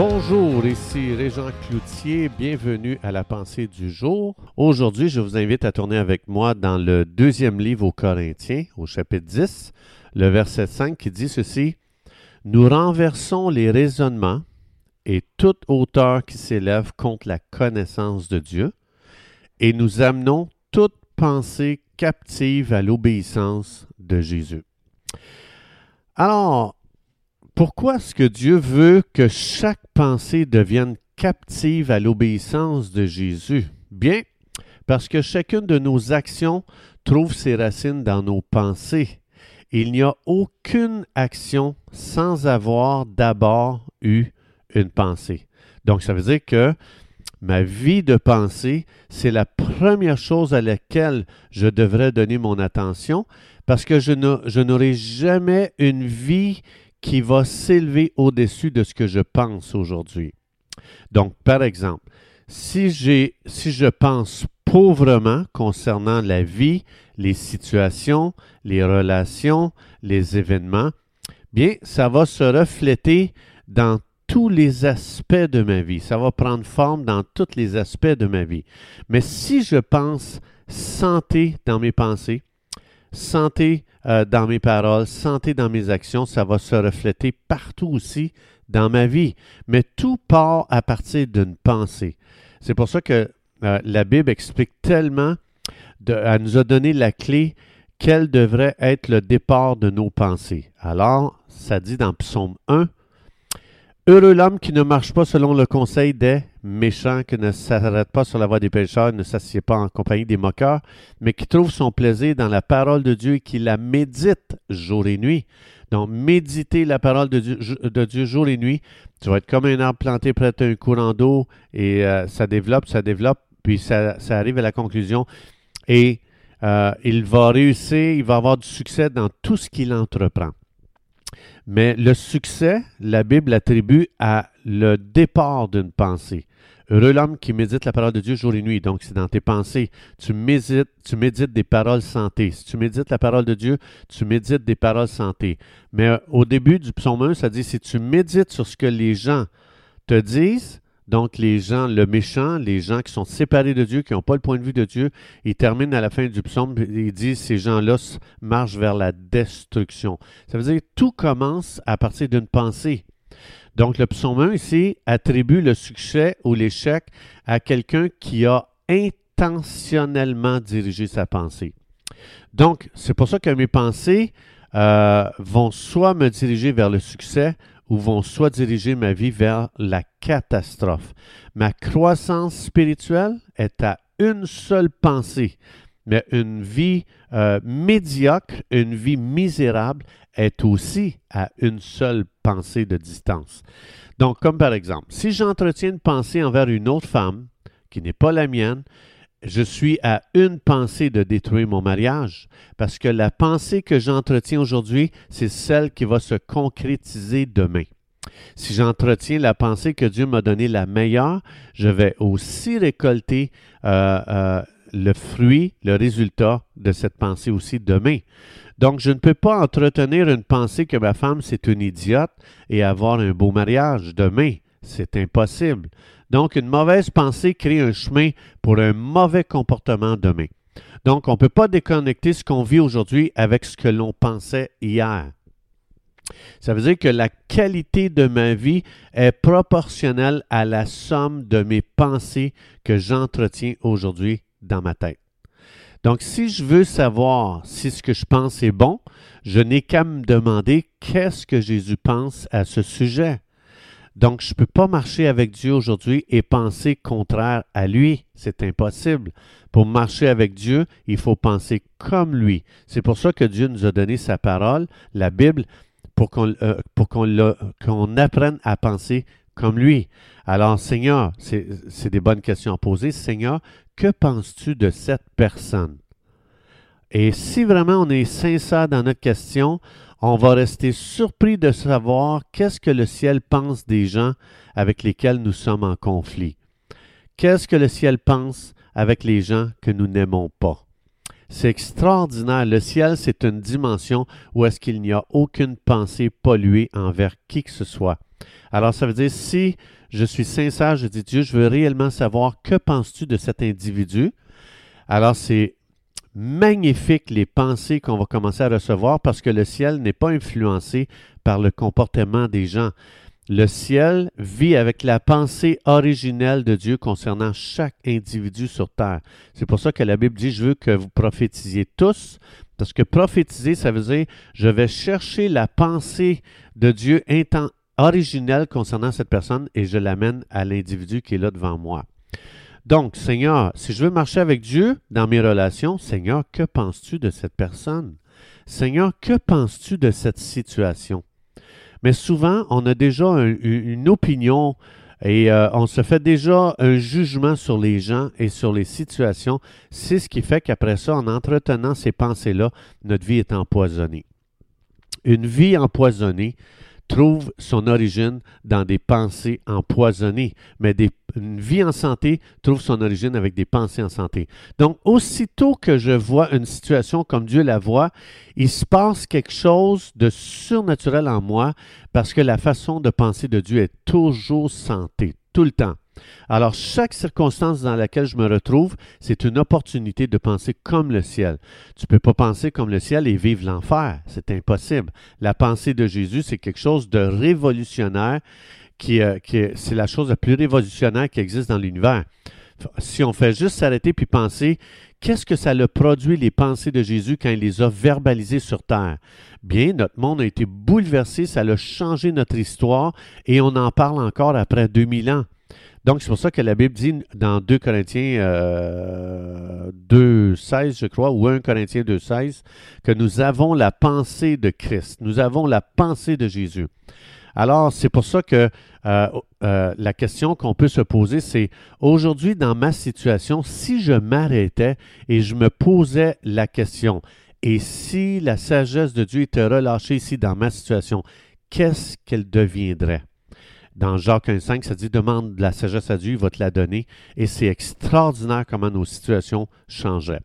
Bonjour, ici Régent Cloutier, bienvenue à la pensée du jour. Aujourd'hui, je vous invite à tourner avec moi dans le deuxième livre aux Corinthiens, au chapitre 10, le verset 5 qui dit ceci. Nous renversons les raisonnements et toute hauteur qui s'élève contre la connaissance de Dieu, et nous amenons toute pensée captive à l'obéissance de Jésus. Alors, pourquoi est-ce que Dieu veut que chaque pensée devienne captive à l'obéissance de Jésus? Bien, parce que chacune de nos actions trouve ses racines dans nos pensées. Il n'y a aucune action sans avoir d'abord eu une pensée. Donc, ça veut dire que ma vie de pensée, c'est la première chose à laquelle je devrais donner mon attention parce que je n'aurai jamais une vie qui va s'élever au-dessus de ce que je pense aujourd'hui. Donc, par exemple, si, je pense pauvrement concernant la vie, les situations, les relations, les événements, bien, ça va se refléter dans tous les aspects de ma vie. Ça va prendre forme dans tous les aspects de ma vie. Mais si je pense santé dans mes pensées, santé euh, dans mes paroles, santé dans mes actions, ça va se refléter partout aussi dans ma vie. Mais tout part à partir d'une pensée. C'est pour ça que euh, la Bible explique tellement, elle nous a donné la clé quel devrait être le départ de nos pensées. Alors, ça dit dans Psaume 1, Heureux l'homme qui ne marche pas selon le conseil des méchants, qui ne s'arrête pas sur la voie des pécheurs, ne s'assied pas en compagnie des moqueurs, mais qui trouve son plaisir dans la parole de Dieu et qui la médite jour et nuit. Donc, méditer la parole de Dieu, jour et nuit, tu vas être comme un arbre planté près d'un courant d'eau et euh, ça développe, ça développe, puis ça, arrive à la conclusion et euh, il va réussir, il va avoir du succès dans tout ce qu'il entreprend. Mais le succès, la Bible attribue à le départ d'une pensée. Heureux l'homme qui médite la parole de Dieu jour et nuit. Donc, c'est dans tes pensées. Tu médites, tu médites des paroles santé. Si tu médites la parole de Dieu, tu médites des paroles santé. Mais euh, au début du psaume 1, ça dit si tu médites sur ce que les gens te disent, donc, les gens, le méchant, les gens qui sont séparés de Dieu, qui n'ont pas le point de vue de Dieu, ils terminent à la fin du psaume, ils disent ces gens-là marchent vers la destruction. Ça veut dire que tout commence à partir d'une pensée. Donc, le psaume 1 ici attribue le succès ou l'échec à quelqu'un qui a intentionnellement dirigé sa pensée. Donc, c'est pour ça que mes pensées euh, vont soit me diriger vers le succès ou vont soit diriger ma vie vers la catastrophe. Ma croissance spirituelle est à une seule pensée, mais une vie euh, médiocre, une vie misérable est aussi à une seule pensée de distance. Donc, comme par exemple, si j'entretiens une pensée envers une autre femme qui n'est pas la mienne, je suis à une pensée de détruire mon mariage, parce que la pensée que j'entretiens aujourd'hui, c'est celle qui va se concrétiser demain. Si j'entretiens la pensée que Dieu m'a donnée la meilleure, je vais aussi récolter euh, euh, le fruit, le résultat de cette pensée aussi demain. Donc, je ne peux pas entretenir une pensée que ma femme, c'est une idiote et avoir un beau mariage demain. C'est impossible. Donc, une mauvaise pensée crée un chemin pour un mauvais comportement demain. Donc, on ne peut pas déconnecter ce qu'on vit aujourd'hui avec ce que l'on pensait hier. Ça veut dire que la qualité de ma vie est proportionnelle à la somme de mes pensées que j'entretiens aujourd'hui dans ma tête. Donc, si je veux savoir si ce que je pense est bon, je n'ai qu'à me demander qu'est-ce que Jésus pense à ce sujet. Donc, je ne peux pas marcher avec Dieu aujourd'hui et penser contraire à lui. C'est impossible. Pour marcher avec Dieu, il faut penser comme lui. C'est pour ça que Dieu nous a donné sa parole, la Bible, pour qu'on euh, apprenne à penser comme lui. Alors, Seigneur, c'est des bonnes questions à poser. Seigneur, que penses-tu de cette personne? Et si vraiment on est sincère dans notre question, on va rester surpris de savoir qu'est-ce que le ciel pense des gens avec lesquels nous sommes en conflit. Qu'est-ce que le ciel pense avec les gens que nous n'aimons pas? C'est extraordinaire. Le ciel, c'est une dimension où est-ce qu'il n'y a aucune pensée polluée envers qui que ce soit. Alors, ça veut dire, si je suis sincère, je dis Dieu, je veux réellement savoir que penses-tu de cet individu? Alors, c'est magnifique les pensées qu'on va commencer à recevoir parce que le ciel n'est pas influencé par le comportement des gens. Le ciel vit avec la pensée originelle de Dieu concernant chaque individu sur terre. C'est pour ça que la Bible dit, je veux que vous prophétisiez tous, parce que prophétiser, ça veut dire, je vais chercher la pensée de Dieu originelle concernant cette personne et je l'amène à l'individu qui est là devant moi. Donc, Seigneur, si je veux marcher avec Dieu dans mes relations, Seigneur, que penses-tu de cette personne? Seigneur, que penses-tu de cette situation? Mais souvent, on a déjà une opinion et euh, on se fait déjà un jugement sur les gens et sur les situations. C'est ce qui fait qu'après ça, en entretenant ces pensées-là, notre vie est empoisonnée. Une vie empoisonnée, trouve son origine dans des pensées empoisonnées, mais une vie en santé trouve son origine avec des pensées en santé. Donc, aussitôt que je vois une situation comme Dieu la voit, il se passe quelque chose de surnaturel en moi parce que la façon de penser de Dieu est toujours santé, tout le temps. Alors, chaque circonstance dans laquelle je me retrouve, c'est une opportunité de penser comme le ciel. Tu ne peux pas penser comme le ciel et vivre l'enfer. C'est impossible. La pensée de Jésus, c'est quelque chose de révolutionnaire, qui, euh, c'est la chose la plus révolutionnaire qui existe dans l'univers. Si on fait juste s'arrêter puis penser, qu'est-ce que ça a produit les pensées de Jésus quand il les a verbalisées sur terre? Bien, notre monde a été bouleversé, ça a changé notre histoire et on en parle encore après 2000 ans. Donc, c'est pour ça que la Bible dit dans 2 Corinthiens 2.16, euh, je crois, ou 1 Corinthiens 2.16, que nous avons la pensée de Christ. Nous avons la pensée de Jésus. Alors, c'est pour ça que euh, euh, la question qu'on peut se poser, c'est aujourd'hui, dans ma situation, si je m'arrêtais et je me posais la question, et si la sagesse de Dieu était relâchée ici dans ma situation, qu'est-ce qu'elle deviendrait? Dans Jacques 1,5, ça dit Demande de la sagesse à Dieu, il va te la donner. Et c'est extraordinaire comment nos situations changeaient.